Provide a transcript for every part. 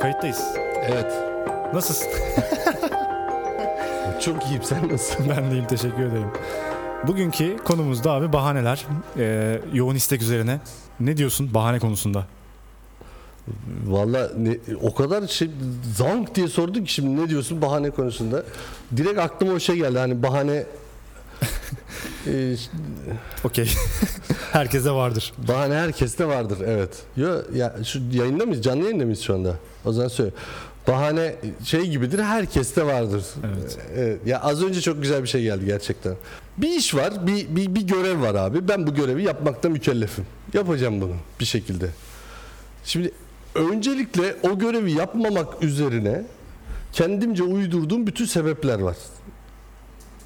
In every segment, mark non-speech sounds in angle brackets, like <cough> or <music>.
Kayıttayız. Evet. Nasılsın? <laughs> Çok iyiyim sen nasılsın? ben deyim teşekkür ederim. Bugünkü konumuz da abi bahaneler. Ee, yoğun istek üzerine. Ne diyorsun bahane konusunda? Valla ne- o kadar şey zank diye sordun ki şimdi ne diyorsun bahane konusunda. Direkt aklıma o şey geldi hani bahane <laughs> e, Okey. <laughs> <laughs> Herkese vardır. bahane herkeste vardır evet. Yo ya şu yayında mıyız? Canlı yayında mıyız şu anda? O zaman söyle. Bahane şey gibidir herkeste vardır. Evet. Evet, ya az önce çok güzel bir şey geldi gerçekten. Bir iş var, bir, bir, bir görev var abi. Ben bu görevi yapmakta mükellefim. Yapacağım bunu bir şekilde. Şimdi öncelikle o görevi yapmamak üzerine kendimce uydurduğum bütün sebepler var.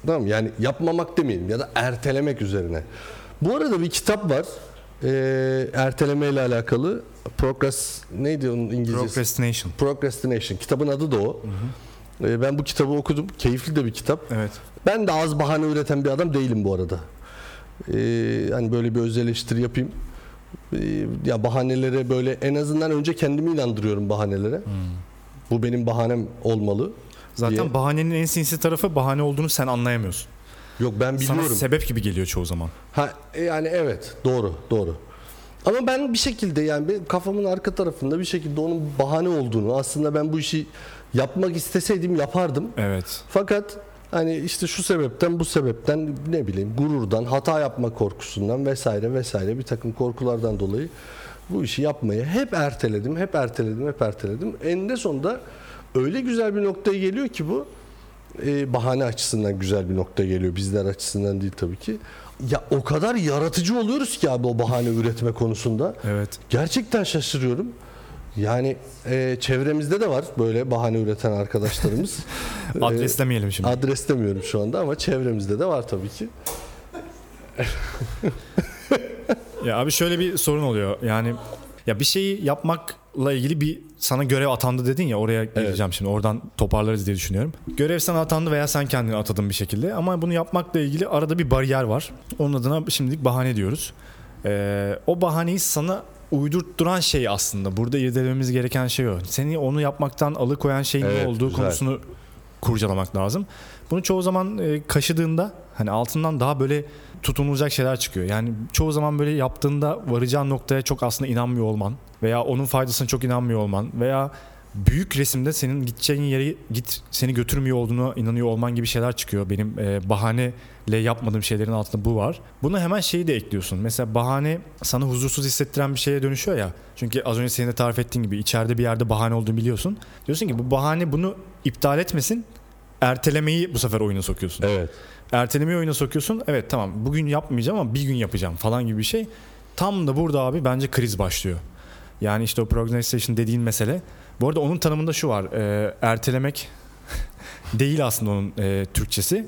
Tamam yani yapmamak demeyelim ya da ertelemek üzerine. Bu arada bir kitap var. Ee, erteleme ile alakalı. Progress neydi onun İngilizcesi? Procrastination. Procrastination. Kitabın adı da o. Ee, ben bu kitabı okudum. Keyifli de bir kitap. Evet. Ben de az bahane üreten bir adam değilim bu arada. Ee, hani böyle bir öz eleştiri yapayım. Ee, ya bahanelere böyle en azından önce kendimi inandırıyorum bahanelere. Bu benim bahanem olmalı. Zaten diye. bahanenin en sinsi tarafı bahane olduğunu sen anlayamıyorsun. Yok ben Sana biliyorum. sebep gibi geliyor çoğu zaman. Ha e, yani evet doğru doğru. Ama ben bir şekilde yani benim kafamın arka tarafında bir şekilde onun bahane olduğunu aslında ben bu işi yapmak isteseydim yapardım. Evet. Fakat hani işte şu sebepten bu sebepten ne bileyim gururdan hata yapma korkusundan vesaire vesaire bir takım korkulardan dolayı bu işi yapmayı hep erteledim hep erteledim hep erteledim. Eninde sonunda öyle güzel bir noktaya geliyor ki bu e, bahane açısından güzel bir noktaya geliyor bizler açısından değil tabii ki. Ya o kadar yaratıcı oluyoruz ki abi o bahane üretme konusunda. Evet. Gerçekten şaşırıyorum. Yani e, çevremizde de var böyle bahane üreten arkadaşlarımız. <laughs> E, Adreslemeyelim şimdi. Adres demiyorum şu anda ama çevremizde de var tabii ki. Ya abi şöyle bir sorun oluyor. Yani ya bir şeyi yapmakla ilgili bir sana görev atandı dedin ya oraya geleceğim şimdi. Oradan toparlarız diye düşünüyorum. Görev sana atandı veya sen kendini atadın bir şekilde ama bunu yapmakla ilgili arada bir bariyer var. Onun adına şimdilik bahane diyoruz. Ee, o bahaneyi sana uydurtturan şey aslında. Burada irdelememiz gereken şey o. Seni onu yapmaktan alıkoyan şeyin Evet, ne olduğu güzel. konusunu kurcalamak lazım. Bunu çoğu zaman e, kaşıdığında hani altından daha böyle tutunulacak şeyler çıkıyor. Yani çoğu zaman böyle yaptığında varacağın noktaya çok aslında inanmıyor olman veya onun faydasına çok inanmıyor olman veya büyük resimde senin gideceğin yere git seni götürmüyor olduğunu inanıyor olman gibi şeyler çıkıyor. Benim e, bahaneyle yapmadığım şeylerin altında bu var. Buna hemen şeyi de ekliyorsun. Mesela bahane sana huzursuz hissettiren bir şeye dönüşüyor ya. Çünkü az önce senin de tarif ettiğin gibi içeride bir yerde bahane olduğunu biliyorsun. Diyorsun ki bu bahane bunu iptal etmesin. Ertelemeyi bu sefer oyuna sokuyorsun. Evet. Ertelemeyi oyuna sokuyorsun. Evet tamam bugün yapmayacağım ama bir gün yapacağım falan gibi bir şey. Tam da burada abi bence kriz başlıyor. Yani işte o procrastination dediğin mesele. Bu arada onun tanımında şu var. e, ertelemek <laughs> değil aslında onun e, Türkçesi.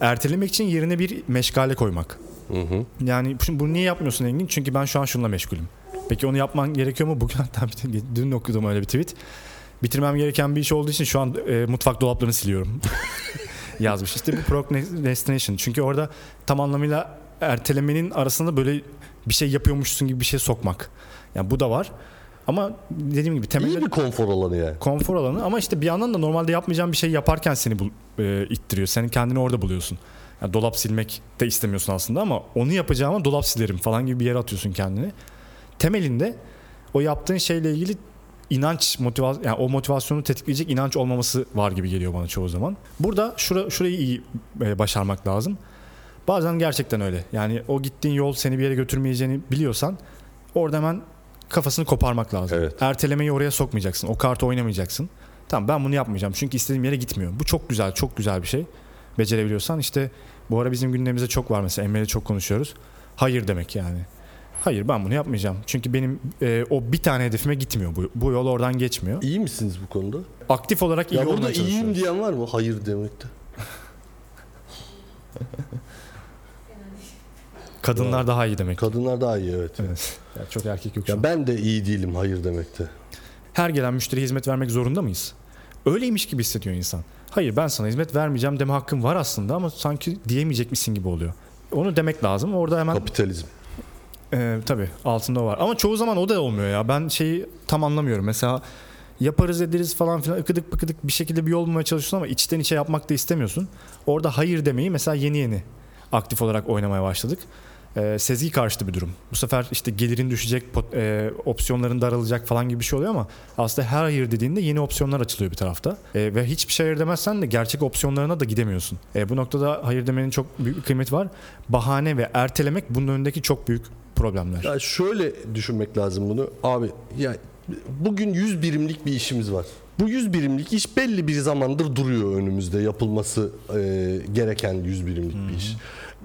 Ertelemek için yerine bir meşgale koymak. Hı hı. Yani şimdi bunu niye yapmıyorsun Engin? Çünkü ben şu an şununla meşgulüm. Peki onu yapman gerekiyor mu? Bugün hatta bir- dün okudum öyle bir tweet. Bitirmem gereken bir iş olduğu için şu an e, mutfak dolaplarını siliyorum. <laughs> Yazmış. İşte bu procrastination. Çünkü orada tam anlamıyla ertelemenin arasında böyle bir şey yapıyormuşsun gibi bir şey sokmak. Yani bu da var. Ama dediğim gibi temelde İyi bir konfor alanı yani. konfor alanı ama işte bir yandan da normalde yapmayacağın bir şey yaparken seni bul, e, ittiriyor. Senin kendini orada buluyorsun. Yani dolap silmek de istemiyorsun aslında ama onu yapacağıma dolap silerim falan gibi bir yere atıyorsun kendini. Temelinde o yaptığın şeyle ilgili inanç motivasyon yani o motivasyonu tetikleyecek inanç olmaması var gibi geliyor bana çoğu zaman. Burada şura, şurayı iyi e, başarmak lazım. Bazen gerçekten öyle. Yani o gittiğin yol seni bir yere götürmeyeceğini biliyorsan orada hemen kafasını koparmak lazım. Evet. Ertelemeyi oraya sokmayacaksın. O kartı oynamayacaksın. Tamam ben bunu yapmayacağım. Çünkü istediğim yere gitmiyor. Bu çok güzel, çok güzel bir şey. Becerebiliyorsan işte bu ara bizim gündemimizde çok var mesela. Emre'yle çok konuşuyoruz. Hayır demek yani. Hayır ben bunu yapmayacağım. Çünkü benim e, o bir tane hedefime gitmiyor. Bu, bu yol oradan geçmiyor. İyi misiniz bu konuda? Aktif olarak iyi ya olmaya burada iyiyim çalışıyoruz. diyen var mı? Hayır demekte. <laughs> Kadınlar daha iyi demek. Kadınlar daha iyi evet. Evet. Ya çok erkek yok şu Ya ben de iyi değilim hayır demekte. Her gelen müşteriye hizmet vermek zorunda mıyız? Öyleymiş gibi hissediyor insan. Hayır ben sana hizmet vermeyeceğim deme hakkım var aslında ama sanki diyemeyecekmişsin gibi oluyor. Onu demek lazım. Orada hemen Kapitalizm. Ee, tabii altında o var. Ama çoğu zaman o da olmuyor ya. Ben şeyi tam anlamıyorum. Mesela yaparız ederiz falan filan ıkıdık bıkıdık bir şekilde bir yol bulmaya çalışıyorsun ama içten içe yapmak da istemiyorsun. Orada hayır demeyi mesela yeni yeni aktif olarak oynamaya başladık. Ee, sezgi karşıtı bir durum. Bu sefer işte gelirin düşecek, pot- e, opsiyonların daralacak falan gibi bir şey oluyor ama aslında her hayır dediğinde yeni opsiyonlar açılıyor bir tarafta. E, ve hiçbir şey hayır demezsen de gerçek opsiyonlarına da gidemiyorsun. E, bu noktada hayır demenin çok büyük bir kıymeti var. Bahane ve ertelemek bunun önündeki çok büyük problemler. Ya şöyle düşünmek lazım bunu. Abi ya bugün 100 birimlik bir işimiz var. Bu 100 birimlik iş belli bir zamandır duruyor önümüzde yapılması e, gereken 100 birimlik bir iş.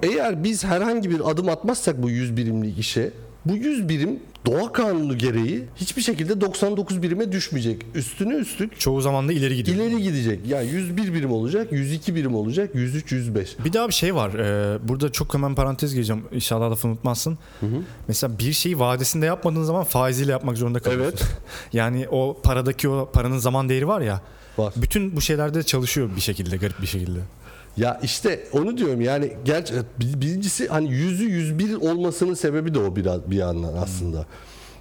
Eğer biz herhangi bir adım atmazsak bu 100 birimlik işe bu 100 birim doğa kanunu gereği hiçbir şekilde 99 birime düşmeyecek. Üstüne üstlük Çoğu zaman da ileri gidiyor. ileri gidecek. Yani 101 birim olacak, 102 birim olacak, 103, 105. Bir daha bir şey var. Ee, burada çok hemen parantez gireceğim. İnşallah lafı unutmazsın. Mesela bir şeyi vadesinde yapmadığın zaman faiziyle yapmak zorunda kalıyorsun. Evet. <laughs> yani o paradaki o paranın zaman değeri var ya. Var. Bütün bu şeylerde çalışıyor bir şekilde, garip bir şekilde. Ya işte onu diyorum yani gerçi bir- birincisi hani yüzü 101 olmasının sebebi de o biraz bir yandan aslında.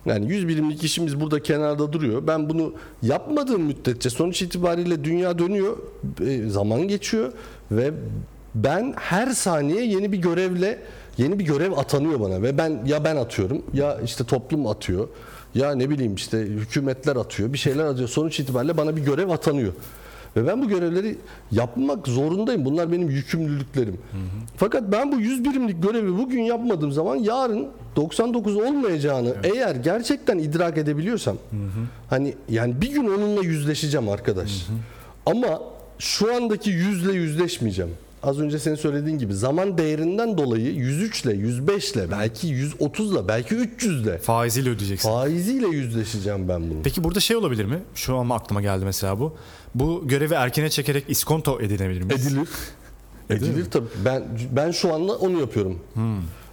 Yani 100 birimlik işimiz burada kenarda duruyor. Ben bunu yapmadığım müddetçe sonuç itibariyle dünya dönüyor, e, zaman geçiyor ve ben her saniye yeni bir görevle yeni bir görev atanıyor bana ve ben ya ben atıyorum ya işte toplum atıyor ya ne bileyim işte hükümetler atıyor bir şeyler atıyor. Sonuç itibariyle bana bir görev atanıyor. Ve ben bu görevleri yapmak zorundayım. Bunlar benim yükümlülüklerim. Fakat ben bu 100 birimlik görevi bugün yapmadığım zaman yarın 99 olmayacağını eğer gerçekten idrak edebiliyorsam hani yani bir gün onunla yüzleşeceğim arkadaş. Ama şu andaki yüzle yüzleşmeyeceğim. Az önce senin söylediğin gibi zaman değerinden dolayı 103 ile 105 ile belki 130 ile belki 300 ile Faiziyle ödeyeceksin. faiziyle yüzleşeceğim ben bunu. Peki burada şey olabilir mi? Şu an aklıma geldi mesela bu. Bu görevi erkene çekerek iskonto edinebilir mi? <laughs> Edilir. Edilir tabii. Ben ben şu anda onu yapıyorum.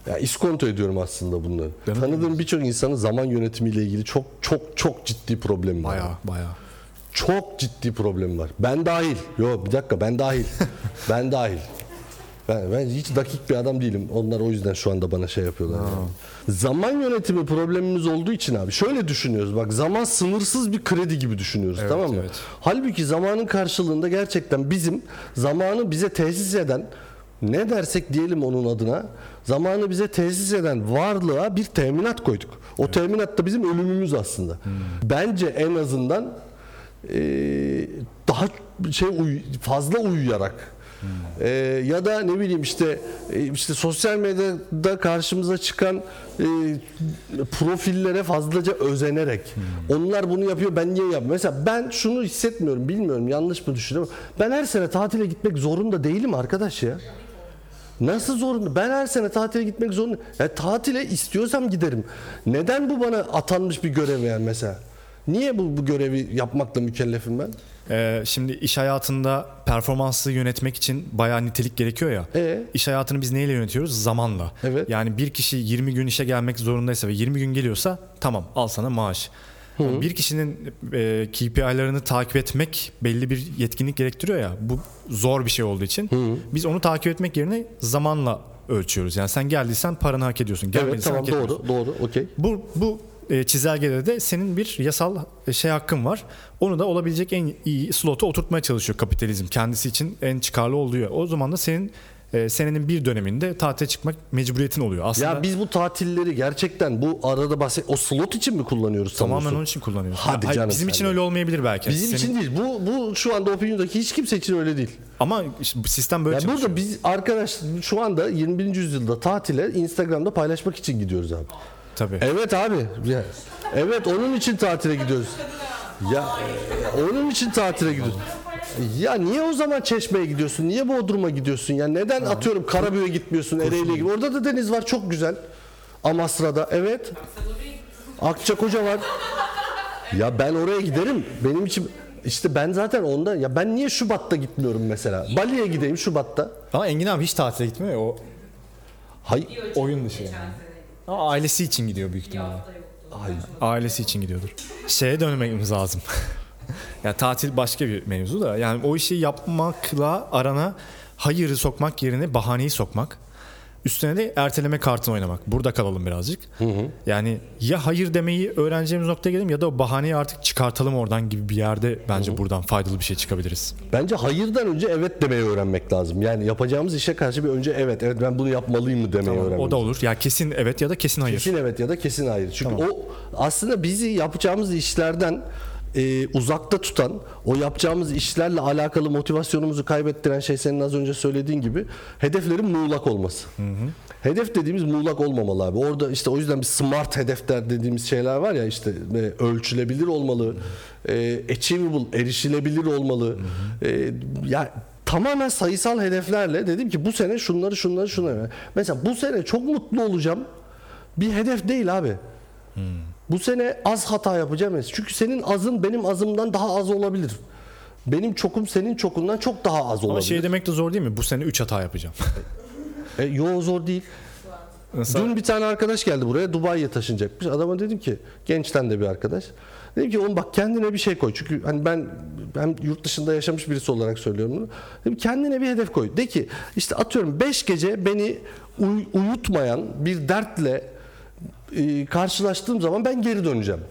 Ya iskonto ediyorum aslında bunları. Mi? Tanıdığım birçok insanın zaman yönetimiyle ilgili çok çok çok ciddi problemi var. Baya baya. Çok ciddi problem var. Ben dahil. Yok bir dakika ben dahil. <laughs> ben dahil. Ben, ben hiç dakik bir adam değilim. Onlar o yüzden şu anda bana şey yapıyorlar. yani. Zaman yönetimi problemimiz olduğu için abi şöyle düşünüyoruz. Bak zaman sınırsız bir kredi gibi düşünüyoruz Evet, tamam mı? evet. Halbuki zamanın karşılığında gerçekten bizim zamanı bize tesis eden ne dersek diyelim onun adına zamanı bize tesis eden varlığa bir teminat koyduk. O teminat da bizim ölümümüz aslında. Bence en azından e, daha şey uy- fazla uyuyarak e, ya da ne bileyim işte e, işte sosyal medyada karşımıza çıkan e, profillere fazlaca özenerek onlar bunu yapıyor ben niye yapmıyorum? Mesela ben şunu hissetmiyorum bilmiyorum yanlış mı düşünüyorum. Ben her sene tatile gitmek zorunda değilim arkadaş ya. Nasıl zorunda? Ben her sene tatile gitmek zorunda. Ya tatile istiyorsam giderim. Neden bu bana atanmış bir görev yani mesela? Niye bu, bu görevi yapmakla mükellefim ben? Ee, şimdi iş hayatında performansı yönetmek için bayağı nitelik gerekiyor ya. E? İş hayatını biz neyle yönetiyoruz? Zamanla. Evet. Yani bir kişi 20 gün işe gelmek zorundaysa ve 20 gün geliyorsa tamam al sana maaş. Bir kişinin e, KPI'larını takip etmek belli bir yetkinlik gerektiriyor ya. Bu zor bir şey olduğu için biz onu takip etmek yerine zamanla ölçüyoruz. Yani sen geldiysen paranı hak ediyorsun. Evet Gelmediysen tamam hak doğru doğru okey. Bu bu e, çizelgede de senin bir yasal e, şey hakkın var. Onu da olabilecek en iyi slota oturtmaya çalışıyor kapitalizm. Kendisi için en çıkarlı oluyor. O zaman da senin e, senenin bir döneminde tatile çıkmak mecburiyetin oluyor. Aslında Ya biz bu tatilleri gerçekten bu arada bahset o slot için mi kullanıyoruz tamamen sanıyorsun? onun için kullanıyoruz. Hadi Hayır, canım bizim için de. öyle olmayabilir belki. Bizim Senin- için değil. Bu bu şu anda Opinion'daki hiç kimse için öyle değil. Ama sistem böyle Ya çalışıyor. burada biz arkadaş şu anda 21. yüzyılda tatile Instagram'da paylaşmak için gidiyoruz abi. Tabii. Evet abi. Ya, evet onun için tatile gidiyoruz. Ya onun için tatile gidiyoruz. Ya niye o zaman Çeşme'ye gidiyorsun? Niye Bodrum'a gidiyorsun? Ya neden atıyorum Karabük'e gitmiyorsun? Ereğli'ye gibi. Orada da deniz var çok güzel. Amasra'da evet. Akçakoca var. Ya ben oraya giderim. Benim için işte ben zaten onda ya ben niye Şubat'ta gitmiyorum mesela? Bali'ye gideyim Şubat'ta. Ama Engin abi hiç tatile gitmiyor ya o Hay oyun dışı yani. Ama ailesi için gidiyor büyük ihtimalle. Ailesi için gidiyordur. Şeye dönmemiz lazım. <laughs> ya tatil başka bir mevzu da yani o işi yapmakla arana hayırı sokmak yerine bahaneyi sokmak. Üstüne de erteleme kartını oynamak. Burada kalalım birazcık. Yani ya hayır demeyi öğreneceğimiz noktaya gelelim ya da o bahaneyi artık çıkartalım oradan gibi bir yerde bence buradan faydalı bir şey çıkabiliriz. Bence hayırdan önce evet demeyi öğrenmek lazım. Yani yapacağımız işe karşı bir önce evet evet ben bunu yapmalıyım mı demeyi öğrenmek. O da olur. Ya kesin evet ya da kesin hayır. Kesin evet ya da kesin hayır. Çünkü o aslında bizi yapacağımız işlerden e, uzakta tutan, o yapacağımız işlerle alakalı motivasyonumuzu kaybettiren şey senin az önce söylediğin gibi hedeflerin muğlak olması. Hedef dediğimiz muğlak olmamalı abi. Orada işte o yüzden bir smart hedefler dediğimiz şeyler var ya işte e, ölçülebilir olmalı, e, achievable, erişilebilir olmalı. E, ya tamamen sayısal hedeflerle dedim ki bu sene şunları şunları şunları. Mesela bu sene çok mutlu olacağım. Bir hedef değil abi. Bu sene az hata yapacağım. Çünkü senin azın benim azımdan daha az olabilir. Benim çokum senin çokundan çok daha az Ama olabilir. şey demek de zor değil mi? Bu sene 3 hata yapacağım. <laughs> E, yo zor değil. Mesela Dün bir tane arkadaş geldi buraya Dubai'ye taşınacakmış. Adama dedim ki gençten de bir arkadaş. Dedim ki oğlum bak kendine bir şey koy. Çünkü hani ben ben yurt dışında yaşamış birisi olarak söylüyorum bunu. Dedim kendine bir hedef koy. De ki işte atıyorum 5 gece beni uy- uyutmayan bir dertle e, karşılaştığım zaman ben geri döneceğim.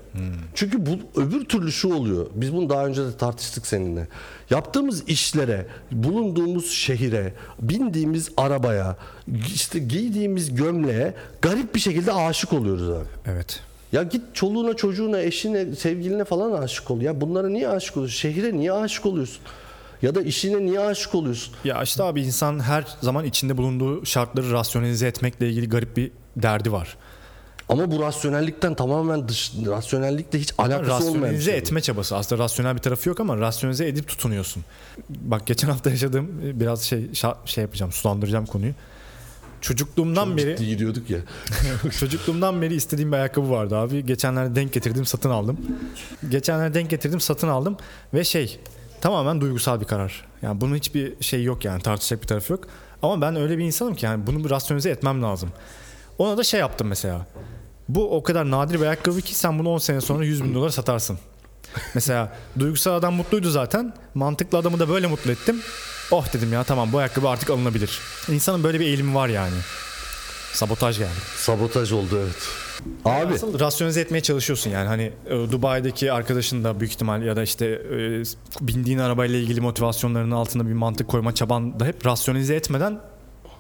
Çünkü bu öbür türlü şu oluyor. Biz bunu daha önce de tartıştık seninle. Yaptığımız işlere, bulunduğumuz şehire, bindiğimiz arabaya, işte giydiğimiz gömleğe garip bir şekilde aşık oluyoruz abi. evet. Ya git çoluğuna, çocuğuna, eşine, sevgiline falan aşık ol. Ya bunlara niye aşık oluyorsun? Şehire niye aşık oluyorsun? Ya da işine niye aşık oluyorsun? Ya işte abi insan her zaman içinde bulunduğu şartları rasyonelize etmekle ilgili garip bir derdi var. Ama bu rasyonellikten tamamen dış, rasyonellikle hiç alakası olmayan bir rasyonelize şey. etme çabası. Aslında rasyonel bir tarafı yok ama rasyonelize edip tutunuyorsun. Bak geçen hafta yaşadığım biraz şey şey yapacağım, sulandıracağım konuyu. Çocukluğumdan beri Ciddi gidiyorduk ya. <laughs> çocukluğumdan beri istediğim bir ayakkabı vardı abi. Geçenlerde denk getirdim, satın aldım. Geçenlerde denk getirdim, satın aldım ve şey tamamen duygusal bir karar. Yani bunun hiçbir şey yok yani tartışacak bir tarafı yok. Ama ben öyle bir insanım ki yani bunu rasyonize etmem lazım. Ona da şey yaptım mesela. Bu o kadar nadir bir ayakkabı ki sen bunu 10 sene sonra 100 bin dolara satarsın. Mesela duygusal adam mutluydu zaten. Mantıklı adamı da böyle mutlu ettim. Oh dedim ya tamam bu ayakkabı artık alınabilir. İnsanın böyle bir eğilimi var yani. Sabotaj geldi. Sabotaj oldu evet. Abi Asıl rasyonize etmeye çalışıyorsun yani hani e, Dubai'deki arkadaşın da büyük ihtimal ya da işte e, bindiğin arabayla ilgili motivasyonlarının altında bir mantık koyma çaban da hep rasyonize etmeden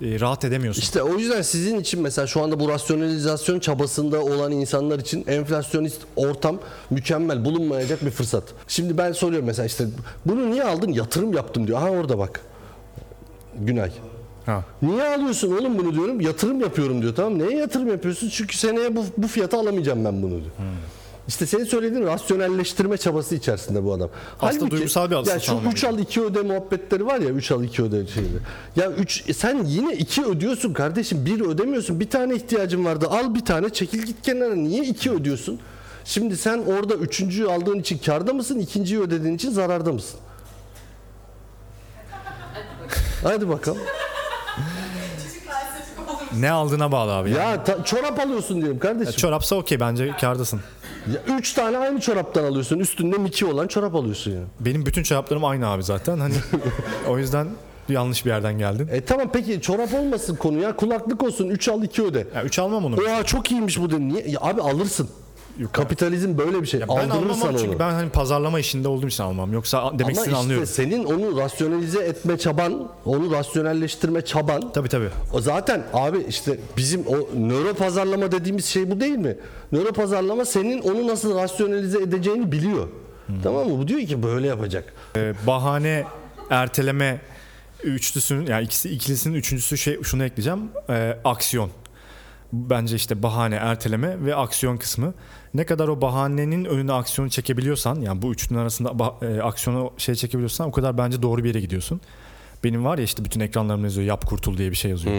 e, rahat edemiyorsun. işte o yüzden sizin için mesela şu anda bu rasyonalizasyon çabasında olan insanlar için enflasyonist ortam mükemmel bulunmayacak bir fırsat. Şimdi ben soruyorum mesela işte bunu niye aldın? Yatırım yaptım diyor. Ha orada bak. Günay. Ha. Niye alıyorsun oğlum bunu diyorum. Yatırım yapıyorum diyor. Tamam neye yatırım yapıyorsun? Çünkü seneye bu, bu fiyata alamayacağım ben bunu diyor. İşte senin söylediğin rasyonelleştirme çabası içerisinde bu adam. Aslında duygusal bir aslında Ya şu tamamen 3 al 2 öde muhabbetleri var ya 3 al 2 öde şeyleri. Ya 3 sen yine 2 ödüyorsun kardeşim. 1 ödemiyorsun. Bir tane ihtiyacın vardı. Al bir tane çekil git kenara. Niye 2 ödüyorsun? Şimdi sen orada üçüncüyü aldığın için karda mısın? ikinciyi ödediğin için zararda mısın? Hadi bakalım. Ne aldığına bağlı abi. Yani. Ya ta- çorap alıyorsun diyelim kardeşim. Çorapsa okey bence kardasın. Ya üç tane aynı çoraptan alıyorsun. Üstünde Mickey olan çorap alıyorsun yani. Benim bütün çoraplarım aynı abi zaten. Hani <laughs> o yüzden yanlış bir yerden geldin. E tamam peki çorap olmasın konu ya. Kulaklık olsun. 3 al 2 öde. Ya 3 almam onu. Oha çok iyiymiş bu de. Niye? Ya abi alırsın. Yok, Kapitalizm böyle bir şey. ben almam Aldırırsan onu çünkü ben hani pazarlama işinde olduğum için almam. Yoksa demek Ama istediğini işte anlıyorum. senin onu rasyonalize etme çaban, onu rasyonelleştirme çaban. Tabii tabii. O zaten abi işte bizim o nöro pazarlama dediğimiz şey bu değil mi? Nöro pazarlama senin onu nasıl rasyonalize edeceğini biliyor. Tamam mı? Bu diyor ki böyle yapacak. Ee, bahane, erteleme üçlüsünün yani ikisi ikilisinin üçüncüsü şey şunu ekleyeceğim. Ee, aksiyon. Bence işte bahane, erteleme ve aksiyon kısmı. Ne kadar o bahanenin önüne aksiyonu çekebiliyorsan yani bu üçünün arasında e, aksiyonu şey çekebiliyorsan o kadar bence doğru bir yere gidiyorsun. Benim var ya işte bütün ekranlarımda yazıyor yap kurtul diye bir şey yazıyor.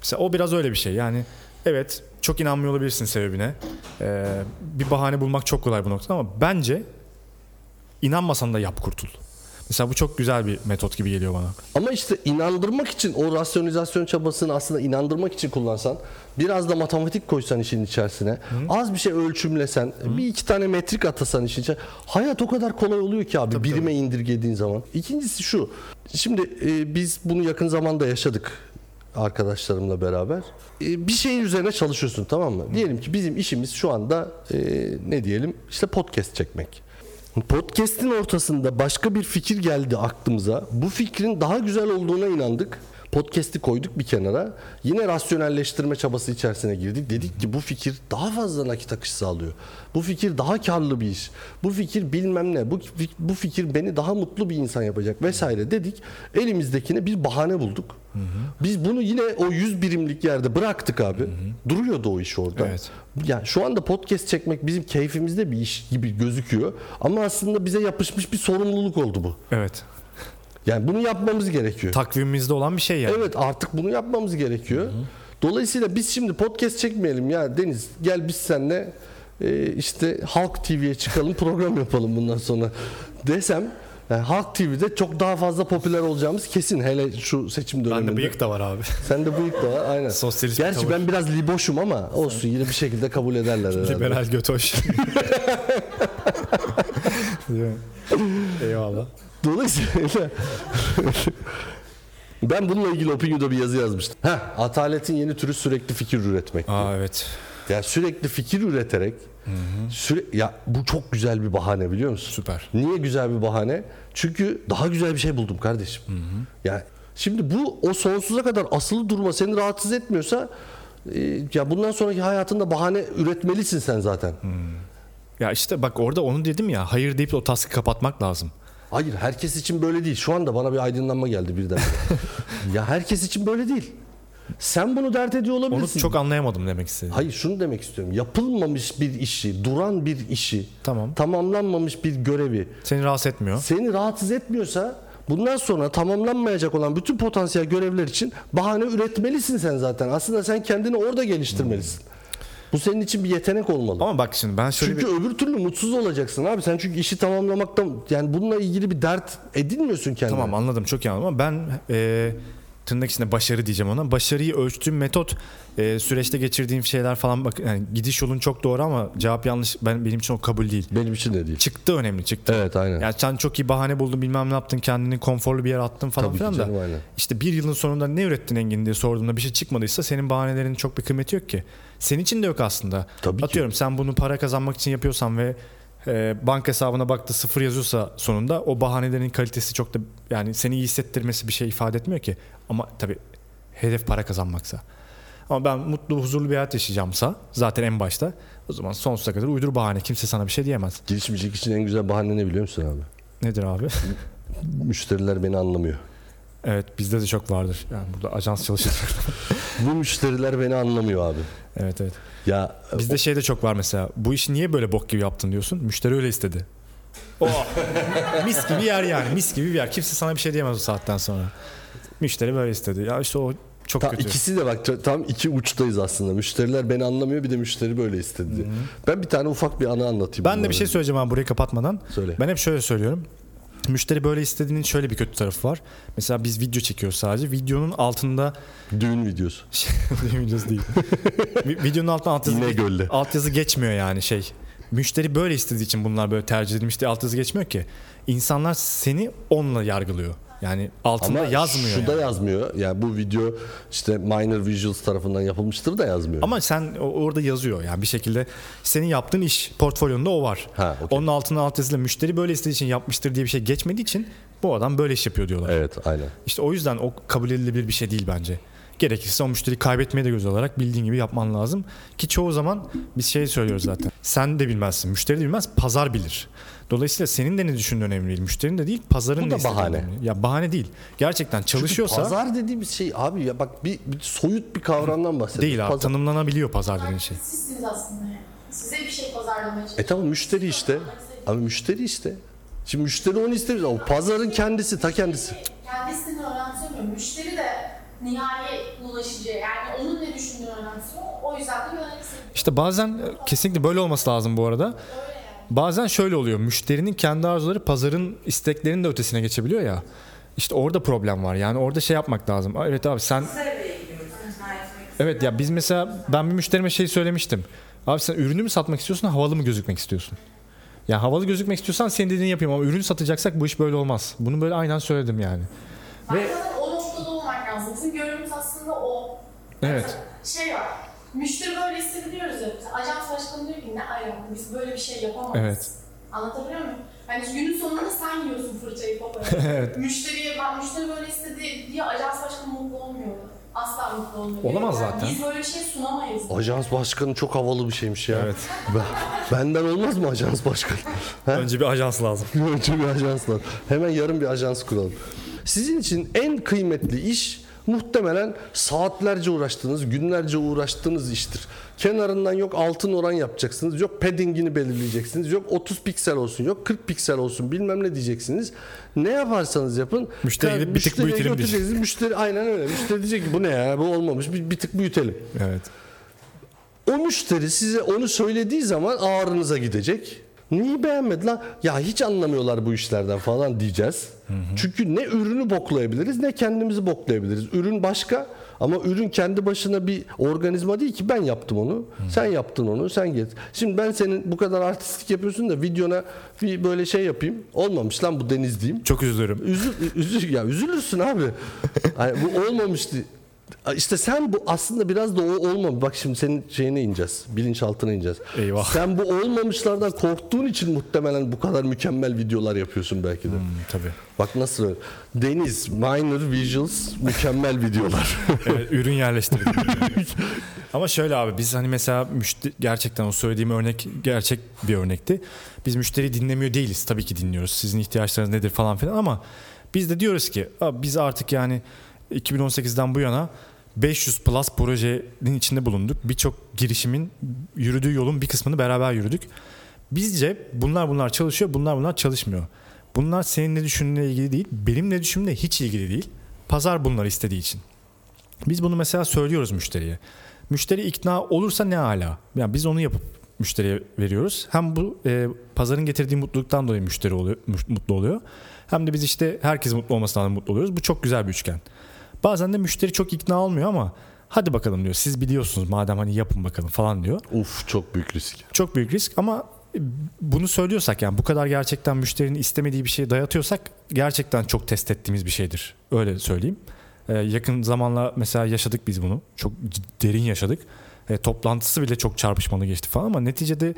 Mesela o biraz öyle bir şey. Yani evet çok inanmıyor olabilirsin sebebine. Ee, bir bahane bulmak çok kolay bu noktada ama bence inanmasan da yap kurtul. Mesela bu çok güzel bir metot gibi geliyor bana. Ama işte inandırmak için o rasyonalizasyon çabasını aslında inandırmak için kullansan biraz da matematik koysan işin içerisine az bir şey ölçümlesen bir iki tane metrik atasan işin içine hayat o kadar kolay oluyor ki abi birime indirgediğin zaman. İkincisi şu şimdi e, biz bunu yakın zamanda yaşadık. arkadaşlarımla beraber. E, bir şeyin üzerine çalışıyorsun tamam mı? Diyelim ki bizim işimiz şu anda e, ne diyelim işte podcast çekmek. Podcast'in ortasında başka bir fikir geldi aklımıza. Bu fikrin daha güzel olduğuna inandık. Podcast'i koyduk bir kenara. Yine rasyonelleştirme çabası içerisine girdik. Dedik ki bu fikir daha fazla nakit akışı sağlıyor. Bu fikir daha karlı bir iş. Bu fikir bilmem ne. Bu, bu fikir beni daha mutlu bir insan yapacak vesaire dedik. Elimizdekine bir bahane bulduk. Biz bunu yine o 100 birimlik yerde bıraktık abi. Duruyordu o iş orada. Evet. Ya şu anda podcast çekmek bizim keyfimizde bir iş gibi gözüküyor. Ama aslında bize yapışmış bir sorumluluk oldu bu. Evet. Yani bunu yapmamız gerekiyor. Takvimimizde olan bir şey yani. Evet artık bunu yapmamız gerekiyor. Dolayısıyla biz şimdi podcast çekmeyelim ya Deniz gel biz seninle e, işte Halk TV'ye çıkalım <laughs> program yapalım bundan sonra desem yani Halk TV'de çok daha fazla popüler olacağımız kesin hele şu seçim döneminde. Bende bıyık da var abi. <laughs> Sende bıyık da var aynen. Sosyalist Gerçi tavır. ben biraz liboşum ama olsun yine bir şekilde kabul ederler herhalde. Liberal götoş. <laughs> Eyvallah. Dolayısıyla <laughs> ben bununla ilgili Opinion'da bir yazı yazmıştım. Heh, ataletin yeni türü sürekli fikir üretmek. Aa evet. Ya sürekli fikir üreterek süre ya bu çok güzel bir bahane biliyor musun? Süper. Niye güzel bir bahane? Çünkü daha güzel bir şey buldum kardeşim. Ya şimdi bu o sonsuza kadar asılı durma seni rahatsız etmiyorsa e, ya bundan sonraki hayatında bahane üretmelisin sen zaten. Ya işte bak orada onu dedim ya hayır deyip o taskı kapatmak lazım. Hayır herkes için böyle değil. Şu anda bana bir aydınlanma geldi birden. <laughs> ya herkes için böyle değil. Sen bunu dert ediyor Onu olabilirsin. çok anlayamadım demek istedim. Hayır şunu demek istiyorum. Yapılmamış bir işi, duran bir işi, Tamam. tamamlanmamış bir görevi Seni rahatsız etmiyor. seni rahatsız etmiyorsa bundan sonra tamamlanmayacak olan bütün potansiyel görevler için bahane üretmelisin sen zaten. Aslında sen kendini orada geliştirmelisin. Bu senin için bir yetenek olmalı. Ama bak şimdi ben şöyle Çünkü öbür türlü mutsuz olacaksın abi. Sen çünkü işi tamamlamaktan yani bununla ilgili bir dert edinmiyorsun kendine. Tamam anladım çok iyi anladım ama ben e, tırnak içinde başarı diyeceğim ona. Başarıyı ölçtüğüm metot e, süreçte geçirdiğim şeyler falan bak yani gidiş yolun çok doğru ama cevap yanlış ben benim için o kabul değil. Benim için de değil. Çıktı önemli çıktı. Evet aynen. Yani sen çok iyi bahane buldun bilmem ne yaptın kendini konforlu bir yere attın falan Tabii filan da. canım, aynen. İşte bir yılın sonunda ne ürettin Engin diye sorduğumda bir şey çıkmadıysa senin bahanelerin çok bir kıymeti yok ki. Senin için de yok aslında. Tabii ki. Atıyorum sen bunu para kazanmak için yapıyorsan ve e, banka hesabına baktı sıfır yazıyorsa sonunda o bahanelerin kalitesi çok da yani seni iyi hissettirmesi bir şey ifade etmiyor ki. Ama tabii hedef para kazanmaksa. Ama ben mutlu huzurlu bir hayat yaşayacağımsa zaten en başta o zaman sonsuza kadar uydur bahane kimse sana bir şey diyemez. Girişimcilik için en güzel bahane ne biliyor musun abi? Nedir abi? Müşteriler beni anlamıyor. Evet bizde de çok vardır. Yani burada ajans çalışır. <laughs> Bu müşteriler beni anlamıyor abi. evet evet. Ya Bizde şey de çok var mesela. Bu işi niye böyle bok gibi yaptın diyorsun. Müşteri öyle istedi. Oh. <laughs> mis gibi yer yani. Mis gibi bir yer. Kimse sana bir şey diyemez o saatten sonra. Müşteri böyle istedi. Ya işte o çok Ta, kötü. ikisi de bak ta- tam iki uçtayız aslında. Müşteriler beni anlamıyor bir de müşteri böyle istedi. diye. Ben bir tane ufak bir anı anlatayım. Ben de bir şey söyleyeceğim abi burayı kapatmadan. Söyle. Ben hep şöyle söylüyorum. Müşteri böyle istediğinin şöyle bir kötü tarafı var. Mesela biz video çekiyoruz sadece. Videonun altında Düğün videosu. <laughs> videosu değil. <laughs> Vi- Videonun altında altyazı, altyazı geçmiyor yani şey. Müşteri böyle istediği için bunlar böyle tercih edilmiş diye altyazı geçmiyor ki. İnsanlar seni onunla yargılıyor. Yani altında Ama yazmıyor. şu da yani. yazmıyor. Yani bu video işte Minor Visuals tarafından yapılmıştır da yazmıyor. Ama sen orada yazıyor yani bir şekilde senin yaptığın iş portfolyonda o var. Ha, okey. Onun altına alt yazıyla müşteri böyle istediği için yapmıştır diye bir şey geçmediği için bu adam böyle iş yapıyor diyorlar. Evet aynen. İşte o yüzden o kabul edilebilir bir şey değil bence. Gerekirse o müşteriyi kaybetmeye de göz alarak bildiğin gibi yapman lazım. Ki çoğu zaman biz şey söylüyoruz zaten. Sen de bilmezsin, müşteri de bilmez, pazar bilir. Dolayısıyla senin de ne düşündüğün önemli değil. Müşterinin de değil, pazarın Bu ne da bahane. önemli. Ya bahane değil. Gerçekten çalışıyorsa Çünkü pazar dediğimiz şey abi ya bak bir, bir soyut bir kavramdan bahsediyoruz. değil abi. Pazar- Tanımlanabiliyor pazar dediğin şey. Sizsiniz aslında. Size bir şey pazarlamaya E tamam müşteri işte. Abi müşteri işte. Şimdi müşteri onu istemiyor. O pazarın kendisi, ta kendisi. Kendisini önemsemiyor. Müşteri de nihai ulaşıcı. Yani onun ne düşündüğünü önemsiyor. O yüzden de yönetisi. İşte bazen e, kesinlikle böyle olması lazım bu arada. Bazen şöyle oluyor. Müşterinin kendi arzuları pazarın isteklerinin de ötesine geçebiliyor ya. İşte orada problem var. Yani orada şey yapmak lazım. Evet abi sen Evet ya biz mesela ben bir müşterime şey söylemiştim. Abi sen ürünü mü satmak istiyorsun havalı mı gözükmek istiyorsun? Ya havalı gözükmek istiyorsan senin dediğini yapayım ama ürünü satacaksak bu iş böyle olmaz. Bunu böyle aynen söyledim yani. Ve o noktada olmak lazım. Bizim görevimiz aslında o. Evet. Şey var. Müşteri böyle istedi diyoruz ya. Mesela Ajans başkanı diyor ki ne ayağım biz böyle bir şey yapamayız. Evet. Anlatabiliyor muyum? Hani günün sonunda sen yiyorsun fırçayı papaya. <laughs> evet. Müşteriye ben müşteri böyle istedi diye ajans başkanı mutlu olmuyor. Asla mutlu olmuyor. Olamaz Yani zaten. Biz böyle bir şey sunamayız. Ajans başkanı çok havalı bir şeymiş ya. Evet. <laughs> Ben- benden olmaz mı ajans başkanı? Ha? <laughs> Önce bir ajans lazım. Önce bir ajans var. Hemen yarın bir ajans kuralım. Sizin için en kıymetli iş muhtemelen saatlerce uğraştığınız, günlerce uğraştığınız iştir. Kenarından yok altın oran yapacaksınız, yok paddingini belirleyeceksiniz, yok 30 piksel olsun, yok 40 piksel olsun bilmem ne diyeceksiniz. Ne yaparsanız yapın. Müşteriye gidip bir tık büyütelim diyecek. götüreceksiniz. Müşteri aynen öyle. Müşteri diyecek ki bu ne ya bu olmamış bir, bir tık büyütelim. Evet. O müşteri size onu söylediği zaman ağrınıza gidecek. Neyi beğenmedi lan? Ya hiç anlamıyorlar bu işlerden falan diyeceğiz. Çünkü ne ürünü boklayabiliriz ne kendimizi boklayabiliriz. Ürün başka ama ürün kendi başına bir organizma değil ki ben yaptım onu. Sen yaptın onu sen get. Şimdi ben senin bu kadar artistlik yapıyorsun da videona bir böyle şey yapayım. Olmamış lan bu deniz diyeyim. Çok üzülürüm. Üzül, üzül, ya üzülürsün abi. <laughs> Hani bu olmamıştı. İşte sen bu aslında biraz da o olmamış. Bak şimdi senin şeyine ineceğiz. Bilinçaltına ineceğiz. Eyvah. Sen bu olmamışlardan korktuğun için muhtemelen bu kadar mükemmel videolar yapıyorsun belki de. Hmm, tabii. Bak nasıl. Deniz, minor visuals, mükemmel videolar. <laughs> Evet, ürün yerleştirdik. <laughs> Ama şöyle abi biz hani mesela müşteri gerçekten o söylediğim örnek gerçek bir örnekti. Biz müşteri dinlemiyor değiliz. Tabii ki dinliyoruz. Sizin ihtiyaçlarınız nedir falan filan ama biz de diyoruz ki biz artık yani 2018'den bu yana 500 plus projenin içinde bulunduk. Birçok girişimin yürüdüğü yolun bir kısmını beraber yürüdük. Bizce bunlar bunlar çalışıyor, bunlar bunlar çalışmıyor. Bunlar senin ne düşündüğüne ilgili değil, benim ne düşündüğümle hiç ilgili değil. Pazar bunları istediği için. Biz bunu mesela söylüyoruz müşteriye. Müşteri ikna olursa ne ala. Yani biz onu yapıp müşteriye veriyoruz. Hem bu e, pazarın getirdiği mutluluktan dolayı müşteri oluyor, mutlu oluyor. Hem de biz işte herkes mutlu olmasından mutlu oluyoruz. Bu çok güzel bir üçgen. Bazen de müşteri çok ikna olmuyor ama hadi bakalım diyor. Siz biliyorsunuz madem hani yapın bakalım falan diyor. Uf çok büyük risk. Çok büyük risk ama bunu söylüyorsak yani bu kadar gerçekten müşterinin istemediği bir şeyi dayatıyorsak gerçekten çok test ettiğimiz bir şeydir. Öyle söyleyeyim. Ee, yakın zamanla mesela yaşadık biz bunu. Çok derin yaşadık. E, toplantısı bile çok çarpışmalı geçti falan ama neticede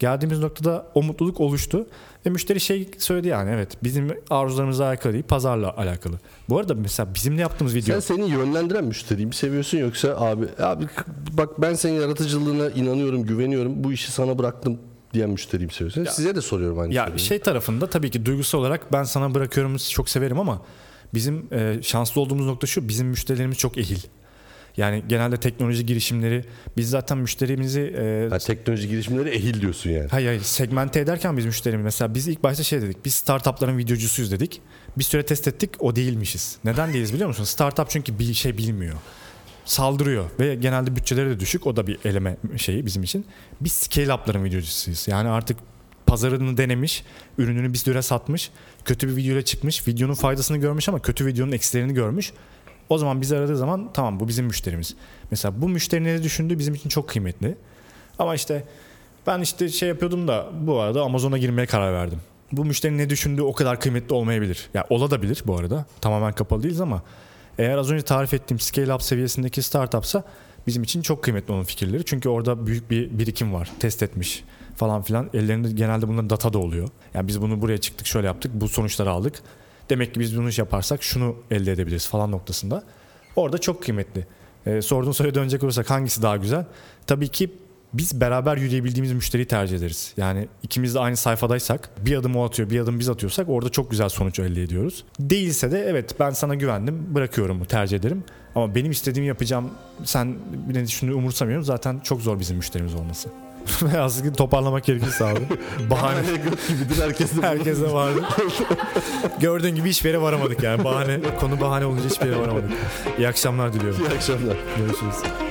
geldiğimiz noktada o mutluluk oluştu. Ve müşteri şey söyledi yani evet bizim arzularımızla alakalı değil pazarla alakalı. Bu arada mesela bizimle yaptığımız video Sen seni yönlendiren müşteriyi mi seviyorsun yoksa abi abi bak ben senin yaratıcılığına inanıyorum, güveniyorum. Bu işi sana bıraktım diyen müşteriyi mi seviyorsun? Size de soruyorum aynı Ya soruyu. şey tarafında tabii ki duygusal olarak ben sana bırakıyorum çok severim ama bizim e, şanslı olduğumuz nokta şu bizim müşterilerimiz çok ehil. Yani genelde teknoloji girişimleri biz zaten müşterimizi e, Ha, teknoloji girişimleri ehil diyorsun yani. hayır, hayır segmente ederken biz müşterimiz mesela biz ilk başta şey dedik biz startupların videocusuyuz dedik. Bir süre test ettik o değilmişiz. Neden değiliz biliyor musun? Startup çünkü bir şey bilmiyor. Saldırıyor ve genelde bütçeleri de düşük o da bir eleme şeyi bizim için. Biz scale up'ların videocusuyuz. Yani artık pazarını denemiş, ürününü bir süre satmış, kötü bir videoyla çıkmış, videonun faydasını görmüş ama kötü videonun eksilerini görmüş. O zaman bizi aradığı zaman tamam bu bizim müşterimiz. Mesela bu müşterinin ne düşündüğü bizim için çok kıymetli. Ama işte ben işte şey yapıyordum da bu arada Amazon'a girmeye karar verdim. Bu müşterinin ne düşündüğü o kadar kıymetli olmayabilir. Ya ola da bilir bu arada. Tamamen kapalı değiliz ama eğer az önce tarif ettiğim scale up seviyesindeki startupsa bizim için çok kıymetli onun fikirleri. Çünkü orada büyük bir birikim var. Test etmiş falan filan. Ellerinde genelde bunların data da oluyor. Yani biz bunu buraya çıktık şöyle yaptık bu sonuçları aldık. Demek ki biz bunu yaparsak şunu elde edebiliriz falan noktasında. Orada çok kıymetli. Ee, sorduğun soruya dönecek olursak hangisi daha güzel? Tabii ki biz beraber yürüyebildiğimiz müşteriyi tercih ederiz. Yani ikimiz de aynı sayfadaysak bir adım o atıyor bir adım biz atıyorsak orada çok güzel sonuç elde ediyoruz. Değilse de evet ben sana güvendim bırakıyorum tercih ederim. Ama benim istediğimi yapacağım sen ne düşündüğünü umursamıyorum zaten çok zor bizim müşterimiz olması. Aslında toparlamak gerekirse abi. <laughs> Bahane gibidir herkes de. <laughs> herkese vardı. Gördüğün gibi hiçbir yere varamadık yani. Bahane, konu bahane olunca hiçbir yere varamadık. İyi akşamlar diliyorum. İyi akşamlar. Görüşürüz.